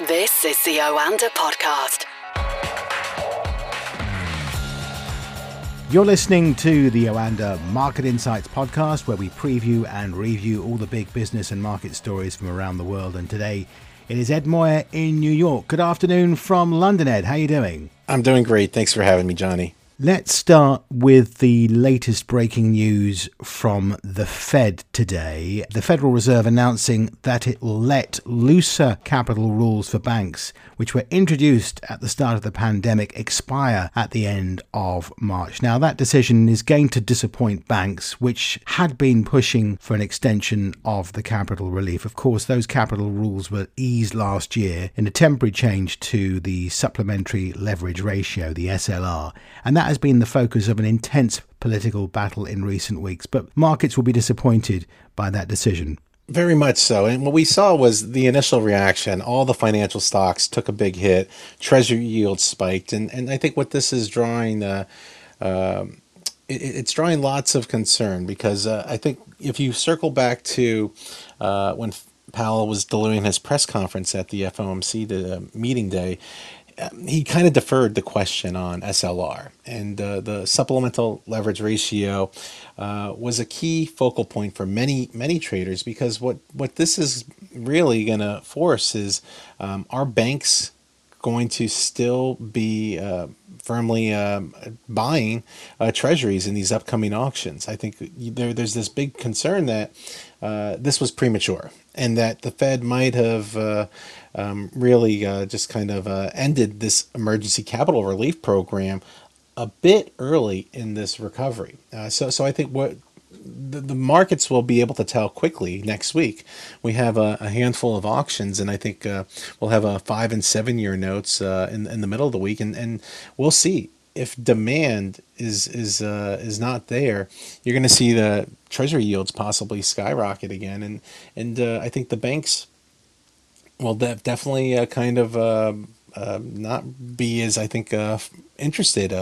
This is the Oanda Podcast. You're listening to the Oanda Market Insights podcast, where we preview and review all the big business and market stories from around the world. And today it is Ed Moya in New York. Good afternoon from London, Ed. How are you doing? I'm doing great. Thanks for having me, Johnny. Let's start with the latest breaking news from the Fed today. The Federal Reserve announcing that it will let looser capital rules for banks, which were introduced at the start of the pandemic, expire at the end of March. Now, that decision is going to disappoint banks, which had been pushing for an extension of the capital relief. Of course, those capital rules were eased last year in a temporary change to the supplementary leverage ratio, the SLR, and that has been the focus of an intense political battle in recent weeks, but markets will be disappointed by that decision. Very much so. And what we saw was the initial reaction. All the financial stocks took a big hit. Treasury yields spiked. And, and I think what this is drawing, uh, uh, it, it's drawing lots of concern because uh, I think if you circle back to uh, when Powell was delivering his press conference at the FOMC the uh, meeting day, he kind of deferred the question on SLR, and uh, the supplemental leverage ratio uh, was a key focal point for many many traders because what what this is really going to force is um, are banks going to still be uh, firmly um, buying uh, treasuries in these upcoming auctions. I think there, there's this big concern that uh, this was premature and that the Fed might have uh, um, really uh, just kind of uh, ended this emergency capital relief program a bit early in this recovery. Uh, so, so I think what the, the markets will be able to tell quickly next week. We have a, a handful of auctions, and I think uh, we'll have a five and seven year notes uh, in in the middle of the week, and, and we'll see if demand is is uh, is not there, you're going to see the treasury yields possibly skyrocket again, and and uh, I think the banks will de- definitely uh, kind of uh, uh, not be as I think uh, interested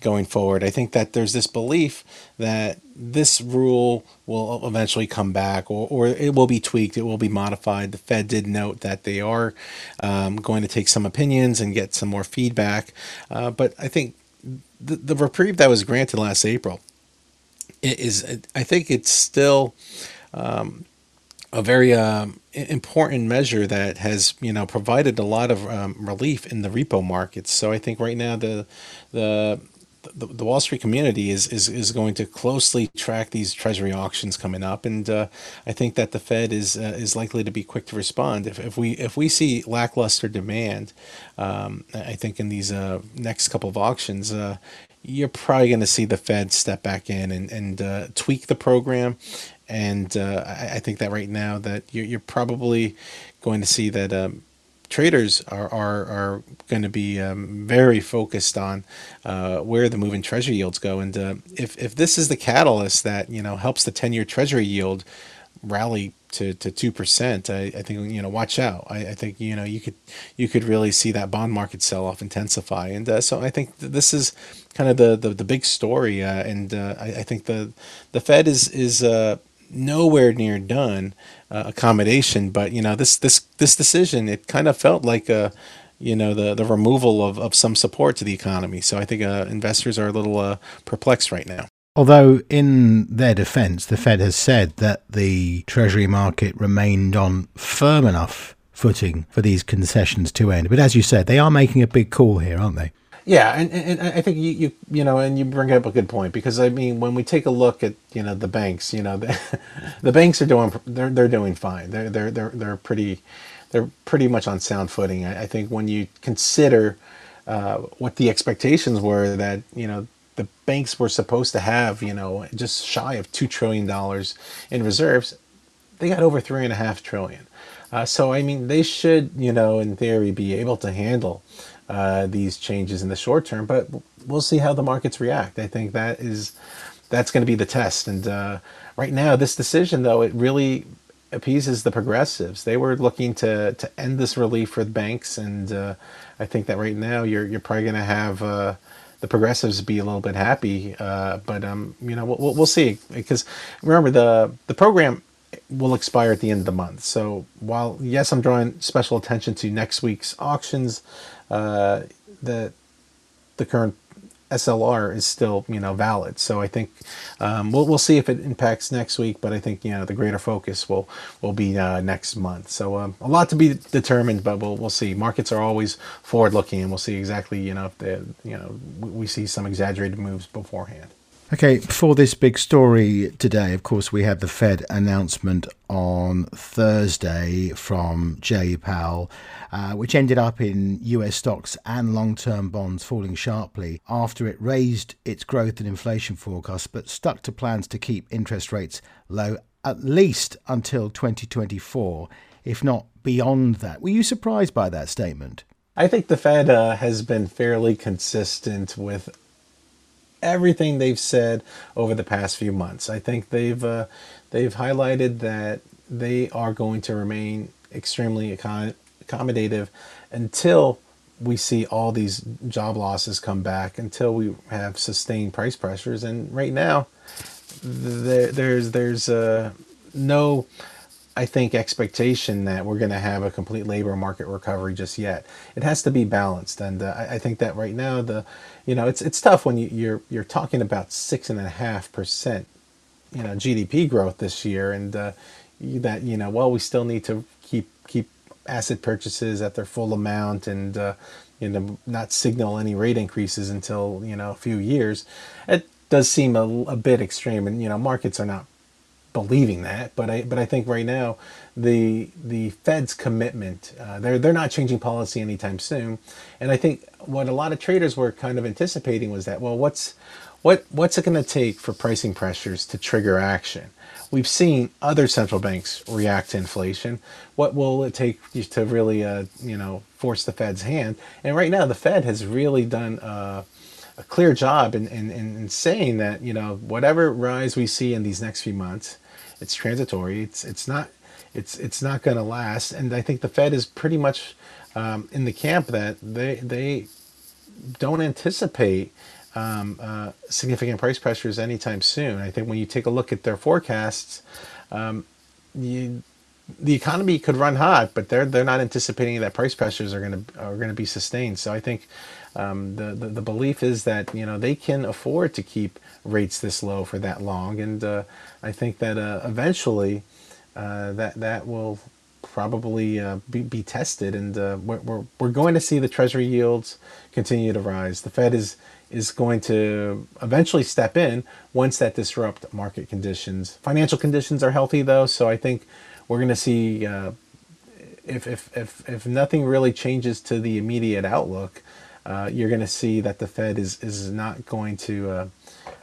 going forward. I think that there's this belief that this rule will eventually come back, or or it will be tweaked, it will be modified. The Fed did note that they are um, going to take some opinions and get some more feedback, but I think the, the reprieve that was granted last April is, I think it's still um, a very um, important measure that has you know provided a lot of um, relief in the repo markets. So I think right now the the the, the Wall Street community is, is is going to closely track these Treasury auctions coming up, and uh, I think that the Fed is uh, is likely to be quick to respond if, if we if we see lackluster demand. Um, I think in these uh, next couple of auctions, uh, you're probably going to see the Fed step back in and and uh, tweak the program, and uh, I, I, think that right now that you're, you're probably going to see that. Um, traders are are, are going to be um, very focused on uh, where the moving treasury yields go, and uh, if if this is the catalyst that you know helps the ten year treasury yield rally to to two percent, I, I think you know watch out. I, I think you know you could you could really see that bond market sell off intensify, and uh, so I think this is kind of the the, the big story, uh, and uh, I, I think the the Fed is is uh, nowhere near done uh, accommodation. But you know, this this this decision it kind of felt like a you know the the removal of, of some support to the economy. So I think uh, investors are a little uh, perplexed right now. Although, in their defense, the Fed has said that the Treasury market remained on firm enough footing for these concessions to end. But as you said, they are making a big call here, aren't they? Yeah, and, and I think you, you you know, and you bring up a good point because I mean, when we take a look at you know the banks, you know, the, the banks are doing they're they're doing fine. They're they're they're they're pretty they're pretty much on sound footing. I, I think when you consider uh, what the expectations were that you know the banks were supposed to have, you know, just shy of two trillion dollars in reserves, they got over three and a half trillion. Uh, so I mean, they should, you know, in theory, be able to handle uh, these changes in the short term, but we'll see how the markets react. I think that is that's going to be the test. And uh, right now, this decision, though, it really appeases the progressives. They were looking to to end this relief for the banks, and uh, I think that right now you're you're probably going to have uh, the progressives be a little bit happy. Uh, but um, you know, we'll, we'll see because remember the the program will expire at the end of the month. So while yes, I'm drawing special attention to next week's auctions, the the current SLR is still you know valid. So I think um, we'll we'll see if it impacts next week, but I think you know the greater focus will will be uh, next month. So um, a lot to be determined, but we'll we'll see. Markets are always forward looking, and we'll see exactly you know if the you know we see some exaggerated moves beforehand. Okay, for this big story today, of course, we had the Fed announcement on Thursday from Jay Powell, uh, which ended up in US stocks and long term bonds falling sharply after it raised its growth and inflation forecasts, but stuck to plans to keep interest rates low at least until 2024, if not beyond that. Were you surprised by that statement? I think the Fed uh, has been fairly consistent with everything they've said over the past few months. I think they've uh, they've highlighted that they are going to remain extremely accommodative until we see all these job losses come back, until we have sustained price pressures. And right now, there, there's there's uh, no I think, expectation that we're going to have a complete labor market recovery just yet. It has to be balanced, and uh, I, I, think that right now the, you know, it's it's tough when you, you're you're talking about six and a half percent, you know, GDP growth this year, and uh, that you know, well, we still need to keep keep asset purchases at their full amount, and uh, you know, not signal any rate increases until you know a few years. It does seem a, a bit extreme, and you know, markets are not believing that, but I but I think right now the the Fed's commitment uh, they're they're not changing policy anytime soon, and I think what a lot of traders were kind of anticipating was that well what's what what's it going to take for pricing pressures to trigger action? We've seen other central banks react to inflation. What will it take to really uh, you know force the Fed's hand? And right now the Fed has really done. Uh, a clear job in, in, in saying that you know whatever rise we see in these next few months, it's transitory. It's it's not it's it's not going to last. And I think the Fed is pretty much um, in the camp that they they don't anticipate um, uh, significant price pressures anytime soon. I think when you take a look at their forecasts, um, you, the economy could run hot, but they're they're not anticipating that price pressures are going to are going to be sustained. So I think um, the, the, the belief is that you know they can afford to keep rates this low for that long, and uh, I think that uh, eventually uh, that that will probably uh, be, be tested, and uh, we're, we're we're going to see the Treasury yields continue to rise. The Fed is is going to eventually step in once that disrupt market conditions. Financial conditions are healthy though, so I think we're going to see. Uh, if, if, if, if nothing really changes to the immediate outlook, uh, you're going to see that the Fed is is not going to, uh,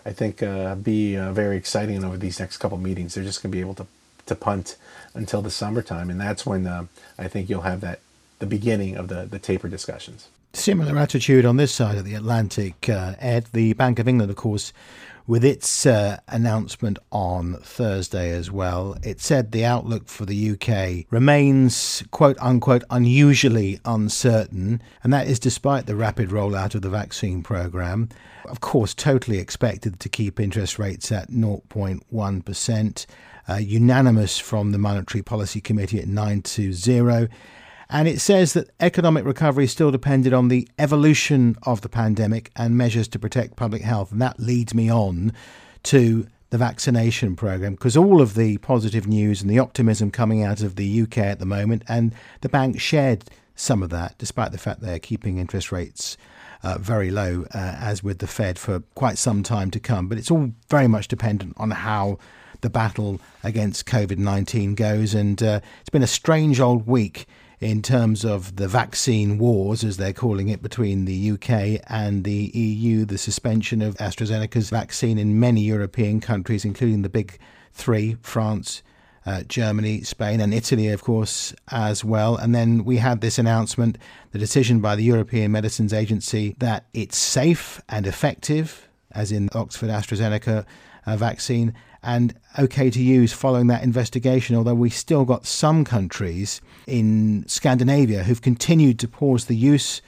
I think, uh, be uh, very exciting over these next couple meetings. They're just going to be able to to punt until the summertime, and that's when uh, I think you'll have that the beginning of the the taper discussions. Similar attitude on this side of the Atlantic, Ed. The Bank of England, of course, with its uh, announcement on Thursday as well. It said the outlook for the UK remains quote unquote unusually uncertain, and that is despite the rapid rollout of the vaccine programme. Of course, totally expected to keep interest rates at 0.1%, uh, unanimous from the Monetary Policy Committee at 9 to 0 and it says that economic recovery still depended on the evolution of the pandemic and measures to protect public health. And that leads me on to the vaccination program because all of the positive news and the optimism coming out of the UK at the moment, and the bank shared some of that, despite the fact they're keeping interest rates. Uh, very low, uh, as with the Fed, for quite some time to come. But it's all very much dependent on how the battle against COVID 19 goes. And uh, it's been a strange old week in terms of the vaccine wars, as they're calling it, between the UK and the EU, the suspension of AstraZeneca's vaccine in many European countries, including the big three France, uh, Germany, Spain, and Italy, of course, as well. And then we had this announcement, the decision by the European Medicines Agency, that it's safe and effective, as in the Oxford AstraZeneca uh, vaccine, and okay to use following that investigation, although we still got some countries in Scandinavia who've continued to pause the use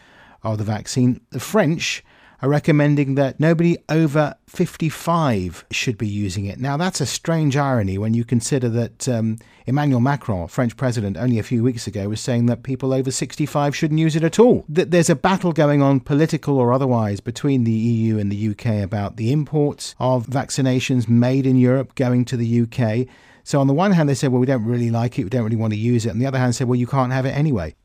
of the vaccine. The French are recommending that nobody over 55 should be using it. Now, that's a strange irony when you consider that um, Emmanuel Macron, French president, only a few weeks ago was saying that people over 65 shouldn't use it at all. That there's a battle going on, political or otherwise, between the EU and the UK about the imports of vaccinations made in Europe going to the UK. So on the one hand, they said, well, we don't really like it, we don't really want to use it. On the other hand, said, well, you can't have it anyway.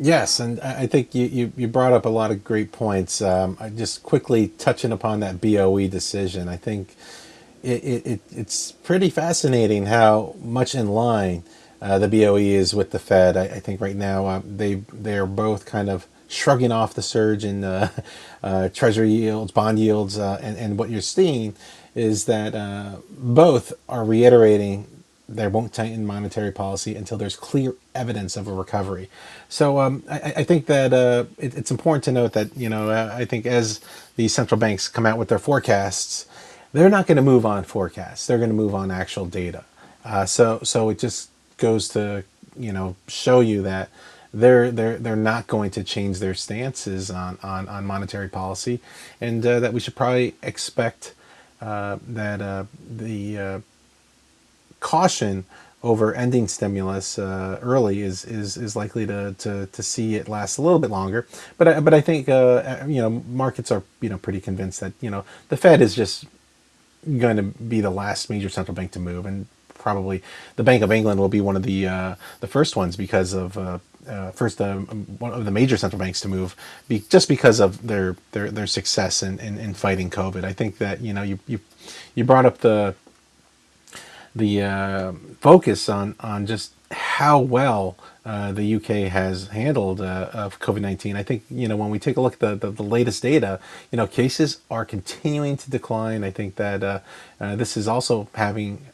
Yes, and I think you, you, you brought up a lot of great points. Um, just quickly touching upon that BOE decision. I think it, it, it's pretty fascinating how much in line uh, the BOE is with the Fed. I, I think right now uh, they they are both kind of shrugging off the surge in uh, uh treasury yields, bond yields, uh, and and what you're seeing is that uh, both are reiterating they won't tighten monetary policy until there's clear evidence of a recovery. So um, I, I, think that uh, it, it's important to note that you know uh, I think as the central banks come out with their forecasts, they're not going to move on forecasts. They're going to move on actual data. Uh, so so it just goes to you know show you that they're they're they're not going to change their stances on on, on monetary policy, and uh, that we should probably expect uh, that uh, the caution over ending stimulus uh, early is, is is likely to, to, to see it last a little bit longer. But I, but I think uh, you know markets are you know pretty convinced that you know the Fed is just going to be the last major central bank to move, and probably the Bank of England will be one of the uh, the first ones because of. Uh, uh, first, one of the major central banks to move, be, just because of their their, their success in, in, in fighting COVID. I think that you know you you, you brought up the the uh, focus on on just how well uh, the UK has handled uh, of COVID nineteen. I think you know when we take a look at the, the, the, latest data, you know cases are continuing to decline. I think that uh, uh, this is also having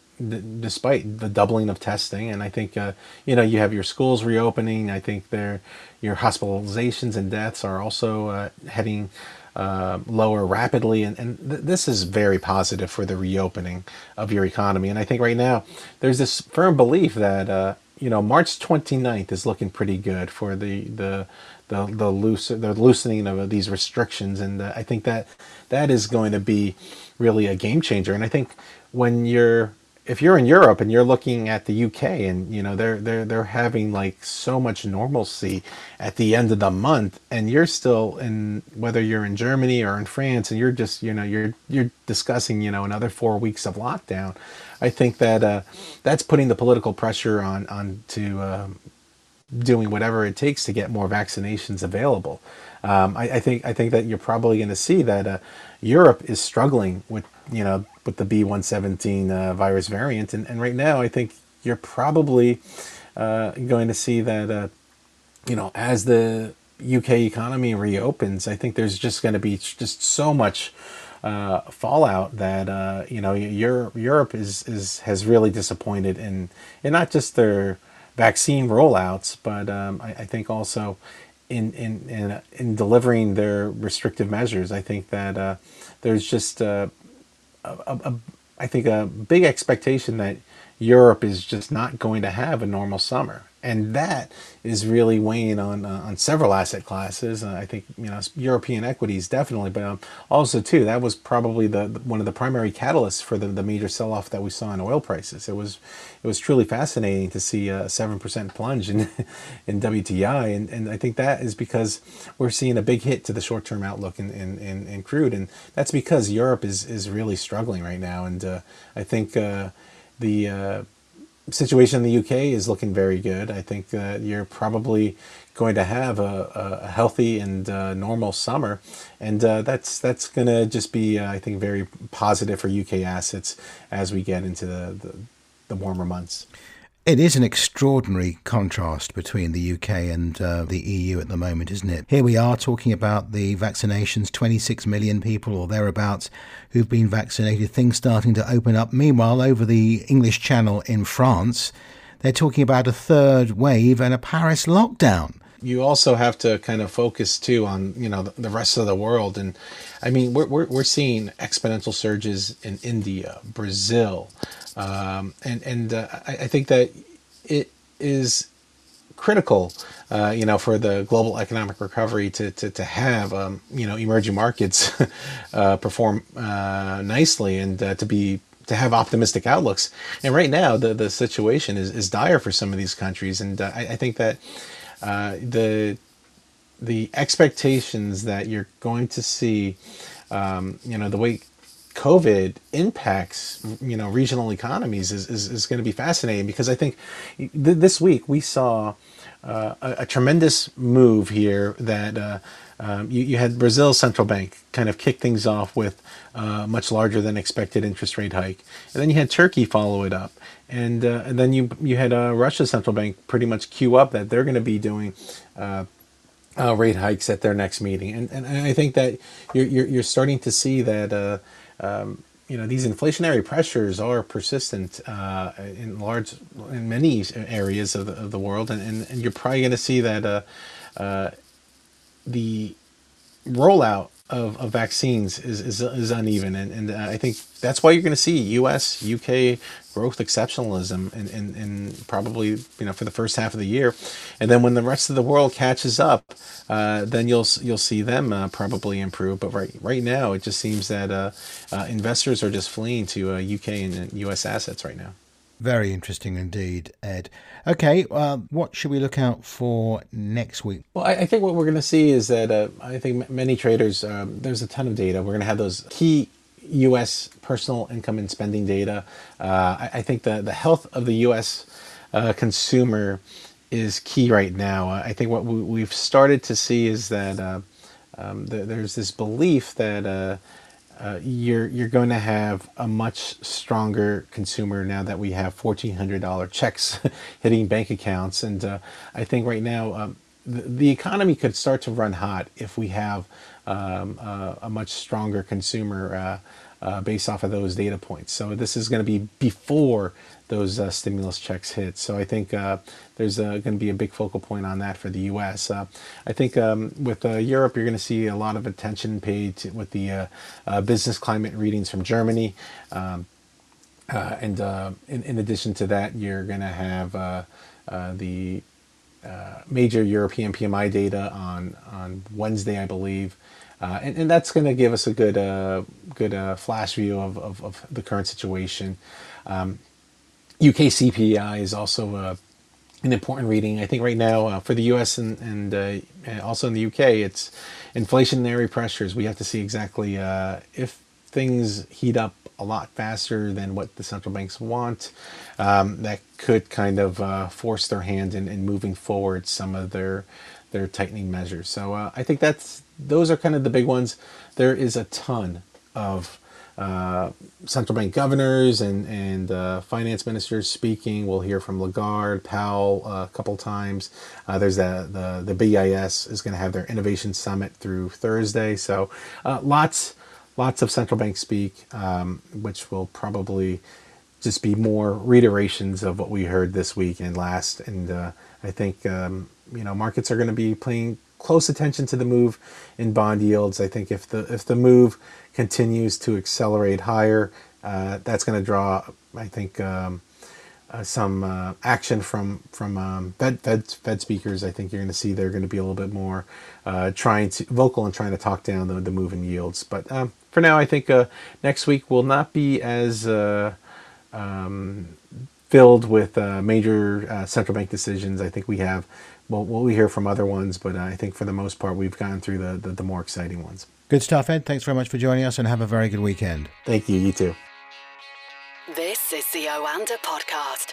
despite the doubling of testing and i think uh, you know you have your schools reopening i think there your hospitalizations and deaths are also uh, heading uh, lower rapidly, and, and th- this is very positive for the reopening of your economy. And I think right now there's this firm belief that uh, you know March 29th is looking pretty good for the the the the, loose, the loosening of these restrictions, and uh, I think that that is going to be really a game changer. And I think when you're if you're in Europe and you're looking at the UK and you know they're they're they're having like so much normalcy at the end of the month and you're still in whether you're in Germany or in France and you're just you know you're you're discussing you know another 4 weeks of lockdown I think that uh, that's putting the political pressure on on to uh, doing whatever it takes to get more vaccinations available. Um, I, I, think I think that you're probably going to see that uh, Europe is struggling with you know with the B117 uh, virus variant, and, and right now I think you're probably uh, going to see that uh, you know as the UK economy reopens, I think there's just going to be just so much uh, fallout that uh, you know Europe Europe is is has really disappointed in in not just their vaccine rollouts, but um, I, I, think also in in in, in delivering their restrictive measures. I think that uh, there's just uh, a, a, a, I think a big expectation that Europe is just not going to have a normal summer and that is really weighing on uh, on several asset classes. Uh, I think you know European equities definitely, but um, also too that was probably the, the, one of the primary catalysts for the, the major sell off that we saw in oil prices. It was it was truly fascinating to see a seven percent plunge in in WTI, and, and I think that is because we're seeing a big hit to the short term outlook in, in, in, in, crude, and that's because Europe is is really struggling right now, and uh, I think uh, the uh, situation in the UK is looking very good. I think that you're probably going to have a, a healthy and uh, normal summer, and uh, that's that's going to just be, uh, I think, very positive for UK assets as we get into the, the, the warmer months. It is an extraordinary contrast between the UK and uh, the EU at the moment, isn't it? Here we are talking about the vaccinations 26 million people or thereabouts who've been vaccinated, things starting to open up. Meanwhile, over the English Channel in France, they're talking about a third wave and a Paris lockdown. You also have to kind of focus too on you know the rest of the world, and I mean we're we're, we're seeing exponential surges in India, Brazil, um, and and uh, I, I, think that it is critical uh, you know, for the global economic recovery to to, to have um, you know emerging markets uh, perform uh, nicely and uh, to be to have optimistic outlooks. And right now, the the situation is, is dire for some of these countries, and uh, I, I, think that uh, the the expectations that you're going to see, um, you know, the way COVID impacts, you know, regional economies is, is, is going to be fascinating because I think th- this week we saw a, a, tremendous move here that uh, um, you, you, had Brazil's central bank kind of kick things off with a much larger than expected interest rate hike, and then you had Turkey follow it up, and uh, and then you you had uh, Russia's central bank pretty much queue up that they're going to be doing. Uh, uh, rate hikes at their next meeting, and and I think that you're you're, you're starting to see that um, you know these inflationary pressures are persistent uh, in large in many areas of the, of the world and, and, and you're probably going to see that uh, uh, the rollout of, of vaccines is, is, is uneven and, and I think that's why you're going to see US UK growth exceptionalism in, in, in, probably you know for the first half of the year, and then when the rest of the world catches up, uh, then you'll you'll see them uh, probably improve. But right right now, it just seems that uh, uh investors are just fleeing to UK uh, and US assets right now. Very interesting indeed, Ed. Okay, uh, what should we look out for next week? Well, I, I think what we're going to see is that I think many traders, um, there's a ton of data. We're going to have those key U.S. personal income and spending data. Uh, I, I, think the, the health of the U.S. Uh, consumer is key right now. I think what we, have started to see is that uh, um, the, there's this belief that uh, you're you're going to have a much stronger consumer now that we have fourteen hundred dollar checks hitting bank accounts, and uh, I think right now um, the, the economy could start to run hot if we have um, uh, a much stronger consumer uh, uh, based off of those data points. So this is going to be before those uh, stimulus checks hit. So I think uh, there's going to be a big focal point on that for the U.S. Uh, I think um, with Europe, you're going to see a lot of attention paid to, with the business climate readings from Germany. Um, and in, in, addition to that, you're going to have the uh, major European PMI data on on Wednesday, I believe, uh, and, and that's going to give us a good uh, good uh, flash view of, of, of, the current situation. Um, UK CPI is also uh, an important reading. I think right now for the US and, and also in the UK, it's inflationary pressures. We have to see exactly if things heat up a lot faster than what the central banks want. Um, that could kind of uh, force their hand in, in, moving forward some of their their tightening measures. So uh, I think that's those are kind of the big ones. There is a ton of uh, central bank governors and and uh, finance ministers speaking. We'll hear from Lagarde, Powell uh, a couple times. Uh, there's the, the the BIS is going to have their innovation summit through Thursday. So uh, lots lots of central bank speak, um, which will probably just be more reiterations of what we heard this week and last. And uh, I think um, you know markets are going to be paying close attention to the move in bond yields. I think if the if the move continues to accelerate higher, uh, that's going to draw, I think. Um, uh, some uh, action from from um, Fed, Fed Fed speakers. I think you're going to see they're going to be a little bit more uh, trying to vocal and trying to talk down the, the move in yields. But um, for now, I think uh, next week will not be as uh, um, filled with major central bank decisions. I think we have, well, we'll hear from other ones, but I think for the most part, we've gone through the, the, the more exciting ones. Good stuff, Ed. Thanks very much for joining us and have a very good weekend. Thank you. You too. This is the Oanda Podcast.